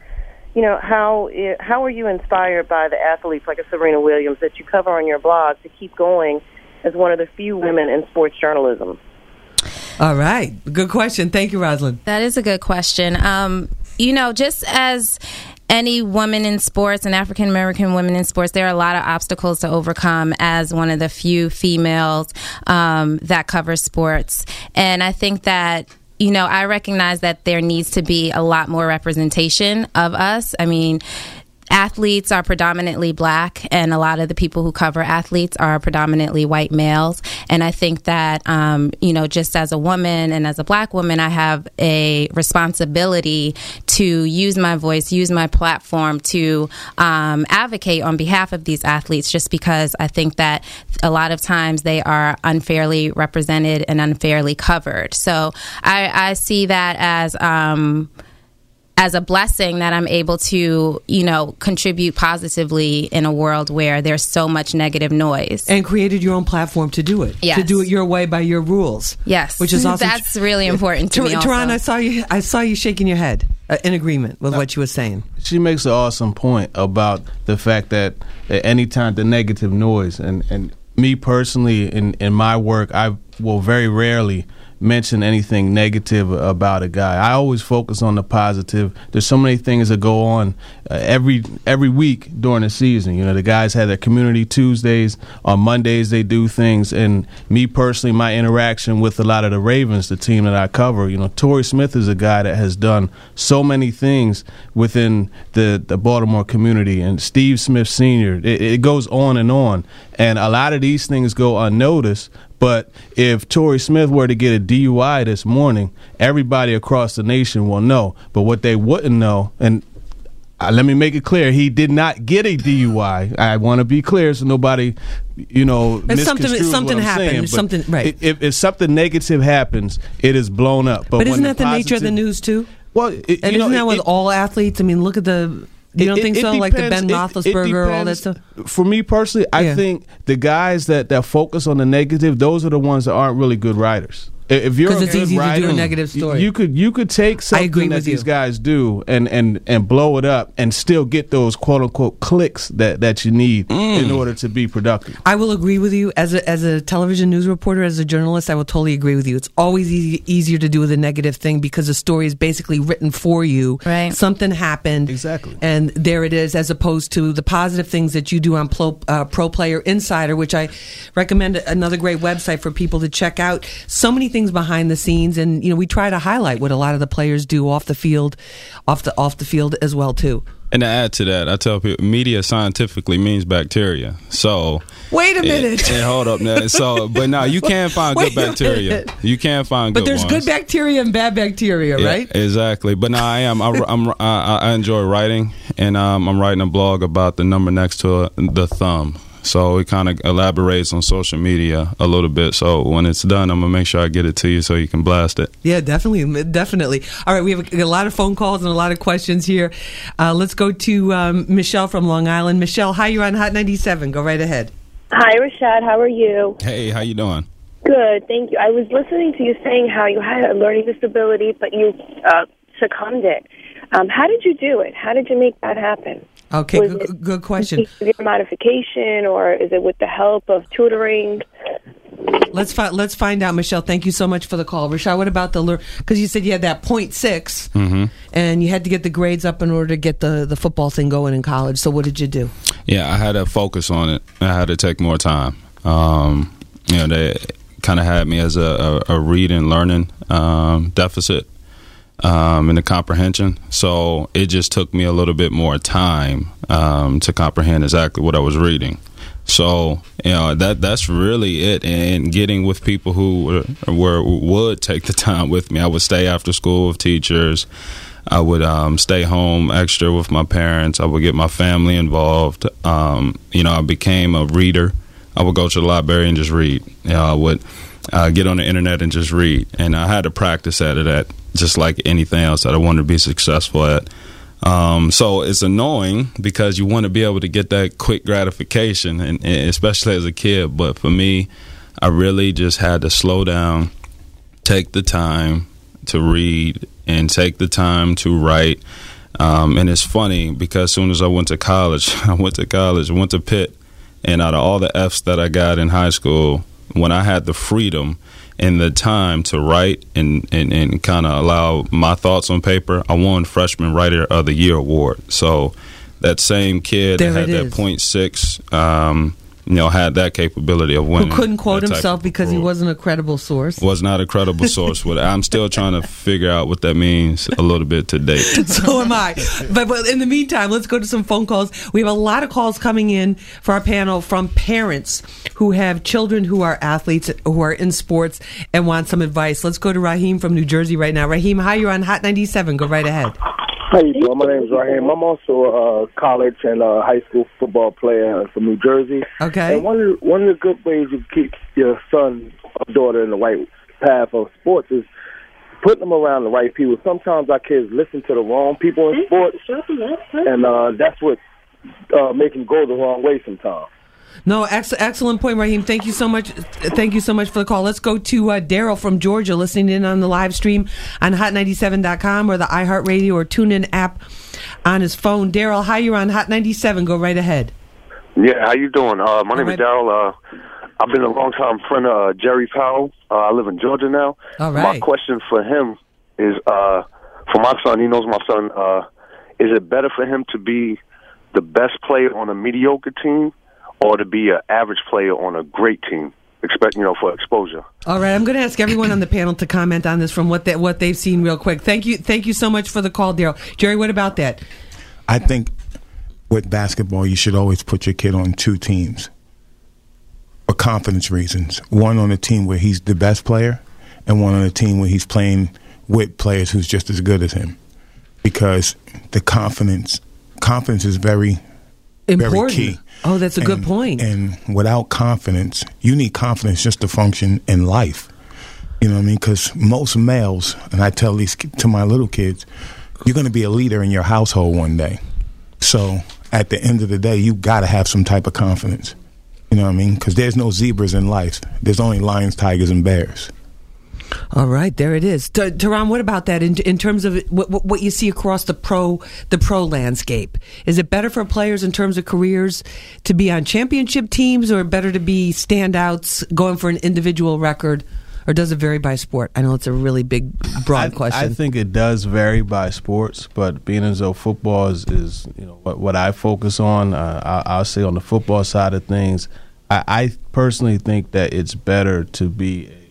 you know, how how are you inspired by the athletes like a Serena Williams that you cover on your blog to keep going as one of the few women in sports journalism? All right, good question. Thank you, Rosalind. That is a good question. Um, you know, just as any woman in sports and African American women in sports, there are a lot of obstacles to overcome as one of the few females um, that cover sports. And I think that. You know, I recognize that there needs to be a lot more representation of us. I mean, athletes are predominantly black and a lot of the people who cover athletes are predominantly white males. And i think that um, you know just as a woman and as a black woman i have a responsibility to use my voice use my platform to um, advocate on behalf of these athletes just because i think that a lot of times they are unfairly represented and unfairly covered. So i, I see that as um, as a blessing that I'm able to, you know, contribute positively in a world where there's so much negative noise. And created your own platform to do it. Yes. To do it your way by your rules. Yes. Which is also That's really important to Ter- me also. Turron, I saw you. I saw you shaking your head uh, in agreement with what you were saying. She makes an awesome point about the fact that at any time the negative noise and and me personally in in my work I will very rarely mention anything negative about a guy. I always focus on the positive. There's so many things that go on uh, every every week during the season. You know, the guys have their community Tuesdays. On Mondays they do things and me personally my interaction with a lot of the Ravens, the team that I cover, you know, Torrey Smith is a guy that has done so many things within the the Baltimore community and Steve Smith Sr. It, it goes on and on. And a lot of these things go unnoticed, but if Torrey Smith were to get a DUI this morning, everybody across the nation will know. But what they wouldn't know, and uh, let me make it clear, he did not get a DUI. I want to be clear so nobody, you know, If something- something what I'm happened, saying, but something- right. If, if something negative happens, it is blown up. But, But, isn't that the nature of the news too? Well, it, and isn't that it- with it- all athletes? I mean, look at the. You don't It- think it so? like the Ben. It- it Roethlisberger, all that stuff. For me personally, I think the guys that, that focus on the negative, those are the ones that aren't really good writers. I- If you're 'Cause a it's good easy to do a negative you- story. You could you could take I agree something that with you. these guys do and, and and blow it up and still get those quote unquote clicks that, that you need in order to be productive. I will agree with you as a as a television news reporter, as a journalist. I will totally agree with you. It's always easy, easier to do with a negative thing because the story is basically written for you. Right. Something happened. Exactly. And there it is, as opposed to the positive things that you do on Pro, uh, Pro Player Insider, which I recommend another great website for people to check out. So many things behind the scenes, and you know we try to highlight what a lot of the players do off the field, off the off the field as well too. And to add to that, I tell people media scientifically means bacteria. So Wait a minute. And, hold up now. So, but now you can find Wait good bacteria. You can find But good there's ones. good bacteria and bad bacteria, Yeah, right? Exactly. But now I am. I, I'm. I, I enjoy writing, and um, I'm writing a blog about the number next to uh, the thumb. So it kind of elaborates on social media a little bit. So when it's done, I'm gonna make sure I get it to you so you can blast it. Yeah, definitely, definitely. All right, we have a, a lot of phone calls and a lot of questions here. Uh, let's go to um, Michelle from Long Island. Michelle, hi, you're on Hot 97. Go right ahead. Hi, Rashad. How are you? Hey, how you doing? Good, thank you. I was listening to you saying how you had a learning disability, but you uh, succumbed it. Um, how did you do it? How did you make that happen? Okay, Was good, good question. Severe modification, or is it with the help of tutoring? Let's find let's find out, Michelle. Thank you so much for the call, Rashad. What about the because you said you had that point six, Mm-hmm. and you had to get the grades up in order to get the the football thing going in college. So what did you do? Yeah, I had to focus on it. I had to take more time. Um, you know, they kind of had me as a, a, a read and learning um, deficit um, in the comprehension. So it just took me a little bit more time um, to comprehend exactly what I was reading. So you know that that's really it, and getting with people who were, were would take the time with me. I would stay after school with teachers. I would um, stay home extra with my parents. I would get my family involved. Um, you know, I became a reader. I would go to the library and just read. You know, I would uh, get on the internet and just read. And I had to practice at it at just like anything else that I wanted to be successful at. Um, so it's annoying because you want to be able to get that quick gratification, and, and especially as a kid. But for me, I really just had to slow down, take the time to read, and take the time to write. Um, and it's funny because as soon as I went to college, I went to college, went to Pitt, and out of all the F's that I got in high school, when I had the freedom and the time to write and, and, and kind of allow my thoughts on paper, I won Freshman Writer of the Year award. So that same kid There that had that point six, um, you know, had that capability of winning. Who couldn't quote himself because he wasn't a credible source. was not a credible source. With. I'm still trying to figure out what that means a little bit to date. so am I. But, but in the meantime, let's go to some phone calls. We have a lot of calls coming in for our panel from parents who have children who are athletes, who are in sports, and want some advice. Let's go to Raheem from New Jersey right now. Raheem, hi, you're on Hot 97. Go right ahead. How you doing? My name's Raheem. I'm also a college and a high school football player from New Jersey. Okay. And one of the, one of the good ways you keep your son or daughter in the right path of sports is putting them around the right people. Sometimes our kids listen to the wrong people in sports, and uh, that's what uh, make them go the wrong way sometimes. No, ex- excellent point, Raheem. Thank you so much. Thank you so much for the call. Let's go to uh, Daryl from Georgia, listening in on the live stream on hot97.com or the iHeartRadio or TuneIn app on his phone. Daryl, hi, you're on Hot 97. Go right ahead. Yeah, how you doing? Uh, my name is Daryl. Uh, I've been a long time friend of uh, Jerry Powell. Uh, I live in Georgia now. All My question for him is, uh, for my son, he knows my son. Uh, is it better for him to be the best player on a mediocre team, or to be an average player on a great team? Expect you know for exposure. All right, I'm going to ask everyone on the panel to comment on this from what they, what they've seen real quick. Thank you, thank you so much for the call, Daryl. Jerry, what about that? I think with basketball, you should always put your kid on two teams for confidence reasons. One on a team where he's the best player, and one on a team where he's playing with players who's just as good as him. Because the confidence, confidence is very, very Important. key. Oh, that's a good And- point. And without confidence, you need confidence just to function in life. You know what I mean? Because most males, and I tell these to my little kids, you're going to be a leader in your household one day. So at the end of the day, you got to have some type of confidence. You know what I mean? Because there's no zebras in life. There's only lions, tigers, and bears. All right, there it is. T- what about that in, in terms of what, what- you see across the pro the pro landscape? Is it better for players in terms of careers to be on championship teams, or better to be standouts going for an individual record, or does it vary by sport? I know it's a really big, broad I, question. I think it does vary by sports, but being as though football is, is you know what, what I focus on, uh, I, I'll say on the football side of things, I, I personally think that it's better to be a, a so-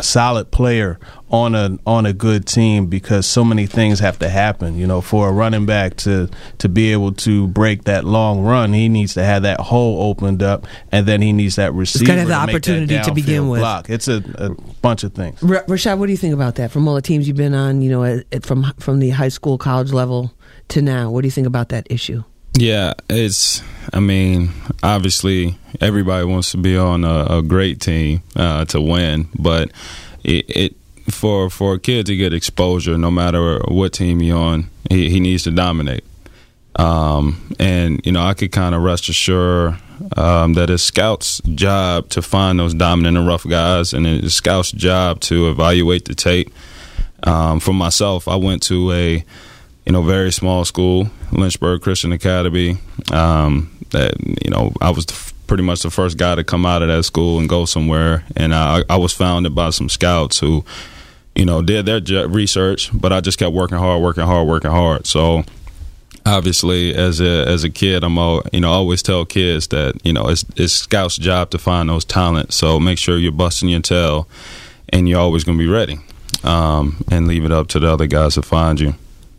solid player on a on a good team because so many things have to happen. You know, for a running back to to be able to break that long run, he needs to have that hole opened up, and then he needs that receiver. gotta have the to make that opportunity to begin with. Block. It's a, a bunch of things. R- Rashad, what do you think about that? From all the teams you've been on, you know, at, at- from from the high school, college level to now, what do you think about that issue? Yeah, it's. I mean, obviously, everybody wants to be on a, a great team uh, to win, but it, it for for a kid to get exposure, no matter what team you're on, he, he needs to dominate. Um, and you know, I could kind of rest assured um, that it's scouts' job to find those dominant and rough guys, and it's scouts' job to evaluate the tape. Um, for myself, I went to a you know very small school, Lynchburg Christian Academy. Um, that you know, I was the pretty much the first guy to come out of that school and go somewhere, and I, I was founded by some scouts who you know did their research, but I just kept working hard, working hard, working hard. So obviously as a as a kid i'm all you know always tell kids that you know it's it's scouts job to find those talents so make sure you're busting your tail and you're always going to be ready um, and leave it up to the other guys to find you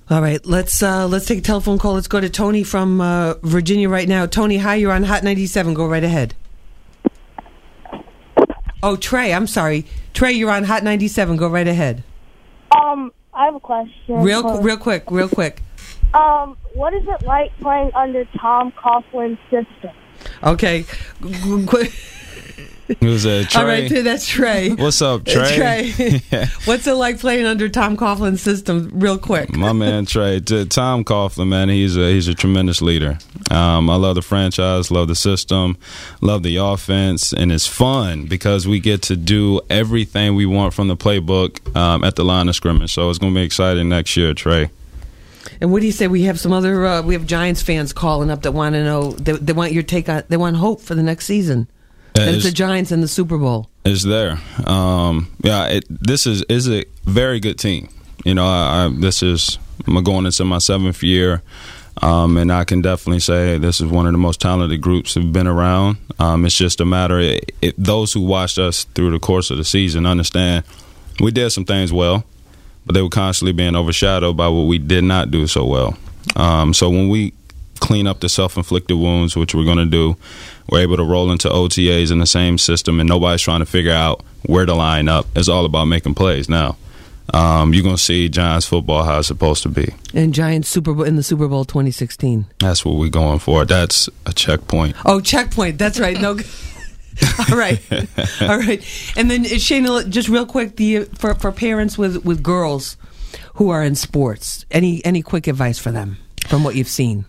All right, let's uh, let's take a telephone call. Let's go to Tony from uh, Virginia right now. Tony, hi, you're on Hot 97. Go right ahead. Oh, Trey, I'm sorry. Trey, you're on Hot 97. Go right ahead. Um, I have a question. Real, for- real quick, real quick. Um, what is it like playing under Tom Coughlin's system? Okay. Qu- Who's that? Trey? All right, that's Trey. What's up, Trey? Trey. What's it like playing under Tom Coughlin's system? Real quick. My man Trey, to Tom Coughlin, man, he's a he's a tremendous leader. Um, I love the franchise, love the system, love the offense, and it's fun because we get to do everything we want from the playbook um, at the line of scrimmage. So it's going to be exciting next year, Trey. And what do you say? We have some other uh, we have Giants fans calling up that want to know they, they want your take on they want hope for the next season. It's the Giants in the Super Bowl. Is there. Um, yeah, it, this is is a very good team. You know, I, I, this is I'm going into my seventh year, um, and I can definitely say this is one of the most talented groups who've been around. Um, it's just a matter. It, it, those who watched us through the course of the season understand we did some things well, but they were constantly being overshadowed by what we did not do so well. Um, so when we clean up the self-inflicted wounds, which we're going to do, we're able to roll into OTAs in the same system, and nobody's trying to figure out where to line up. It's all about making plays now. Um, you're going to see Giants football how it's supposed to be. And Giants Super Bowl in the Super Bowl 2016. That's what we're going for. That's a checkpoint. Oh, checkpoint. That's right. No. All right, all right. And then uh, Shayna, just real quick, the for for parents with with girls who are in sports, any any quick advice for them from what you've seen?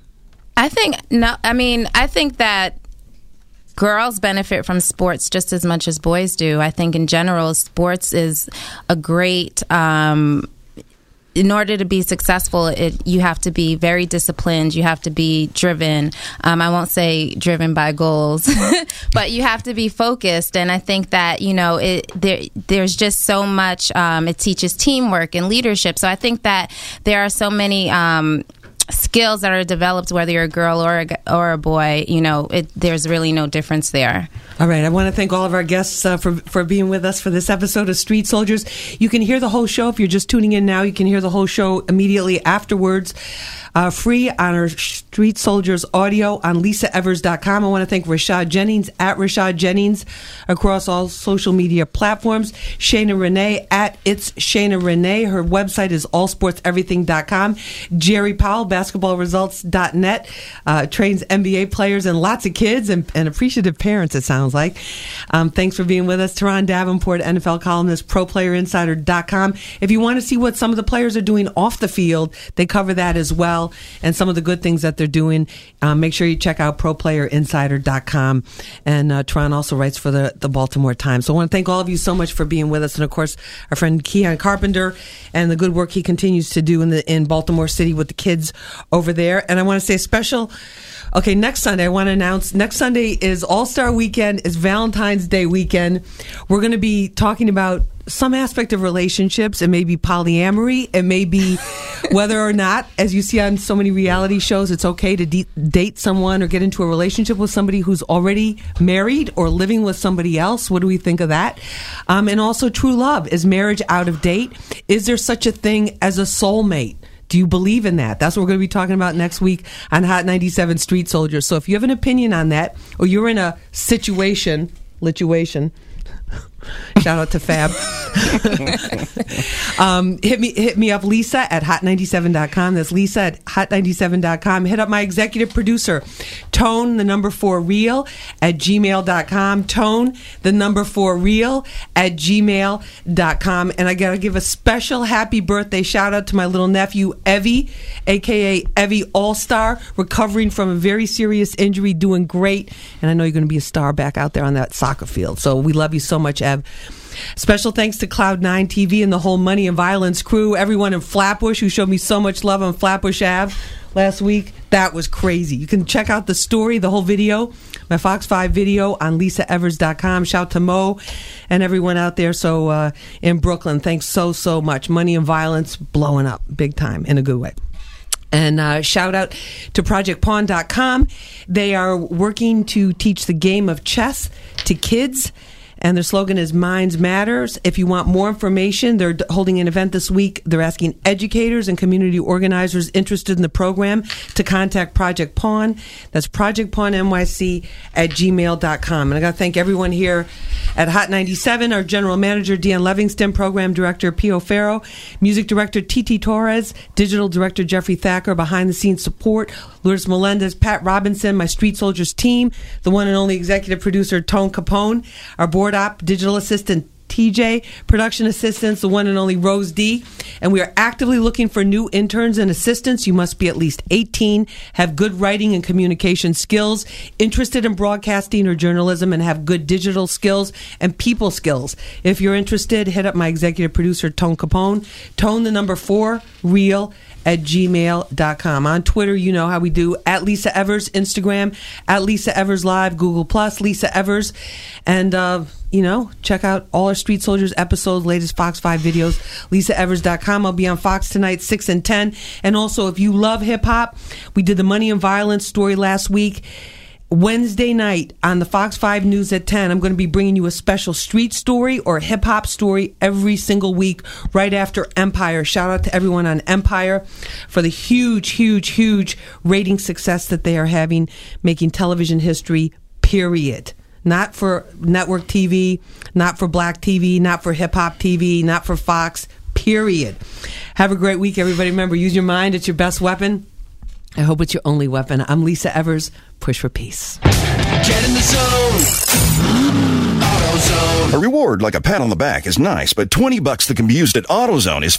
I think no. I mean, I think that girls benefit from sports just as much as boys do. I think in general, sports is a great. Um, in order to be successful, it, you have to be very disciplined. You have to be driven. Um, I won't say driven by goals, but you have to be focused. And I think that you know it, there, there's just so much. Um, it teaches teamwork and leadership. So I think that there are so many. Um, skills that are developed whether you're a girl or a, or a boy you know it, there's really no difference there All right, I want to thank all of our guests uh, for for being with us for this episode of Street Soldiers. You can hear the whole show if you're just tuning in now. You can hear the whole show immediately afterwards, uh, free on our Street Soldiers audio on LisaEvers.com. I want to thank Rashad Jennings at Rashad Jennings across all social media platforms. Shayna Renee at It's Shayna Renee. Her website is allsportseverything.com. Jerry Powell, basketballresults.net, uh, trains NBA players and lots of kids and, and appreciative parents, it sounds like. Um, thanks for being with us. Turron Davenport, NFL columnist, ProPlayerInsider.com. If you want to see what some of the players are doing off the field, they cover that as well and some of the good things that they're doing. Um, make sure you check out ProPlayerInsider.com. And uh, Turron also writes for the, the Baltimore Times. So I want to thank all of you so much for being with us. And of course, our friend Keion Carpenter and the good work he continues to do in the in Baltimore City with the kids over there. And I want to say a special Okay, next Sunday, I want to announce next Sunday is All Star Weekend, is Valentine's Day weekend. We're going to be talking about some aspect of relationships. It may be polyamory. It may be whether or not, as you see on so many reality shows, it's okay to de- date someone or get into a relationship with somebody who's already married or living with somebody else. What do we think of that? Um, and also, true love. Is marriage out of date? Is there such a thing as a soulmate? Do you believe in that? That's what we're going to be talking about next week on Hot 97 Street Soldiers. So if you have an opinion on that, or you're in a situation, lituation, shout out to Fab. um, hit me hit me up, Lisa at hot97.com. That's Lisa at hot97.com. Hit up my executive producer, Tone, the number four real at gmail.com. Tone, the number four real at gmail.com. And I got to give a special happy birthday shout out to my little nephew, Evie, aka Evie All Star, recovering from a very serious injury, doing great. And I know you're going to be a star back out there on that soccer field. So we love you so much, Special thanks to Cloud9 TV and the whole Money and Violence crew, everyone in Flatbush who showed me so much love on Flatbush Ave last week. That was crazy. You can check out the story, the whole video, my Fox 5 video on lisaevers.com. Shout to Mo and everyone out there. So uh, in Brooklyn, thanks so, so much. Money and Violence blowing up big time in a good way. And uh, shout out to ProjectPawn.com. They are working to teach the game of chess to kids. And their slogan is Minds Matters. If you want more information, they're holding an event this week. They're asking educators and community organizers interested in the program to contact Project Pawn. That's Project Pawn NYC at gmail.com. And I got to thank everyone here at Hot 97, our general manager, Deon Levingston, program director, Pio Farrow, music director, Titi Torres, digital director, Jeffrey Thacker, behind the scenes support, Lourdes Melendez, Pat Robinson, my Street Soldiers team, the one and only executive producer, Tone Capone, our board op, digital assistant, TJ, production assistants, the one and only Rose D. And we are actively looking for new interns and assistants. You must be at least 18, have good writing and communication skills, interested in broadcasting or journalism, and have good digital skills and people skills. If you're interested, hit up my executive producer, Tone Capone. Tone the number four, real at gmail.com. On Twitter, you know how we do at Lisa Evers, Instagram, at Lisa Evers Live, Google Plus, Lisa Evers. And, uh, you know, check out all our Street Soldiers episodes, latest Fox 5 videos, lisaevers.com. I'll be on Fox tonight, 6 and 10. And also, if you love hip hop, we did the Money and Violence story last week. Wednesday night on the Fox 5 News at 10, I'm going to be bringing you a special street story or hip hop story every single week right after Empire. Shout out to everyone on Empire for the huge, huge, huge rating success that they are having, making television history, period. Not for network TV, not for black TV, not for hip hop TV, not for Fox, period. Have a great week, everybody. Remember, use your mind, it's your best weapon. I hope it's your only weapon. I'm Lisa Evers. Push for peace. Get in the zone. AutoZone. A reward like a pat on the back is nice, but 20 bucks that can be used at AutoZone is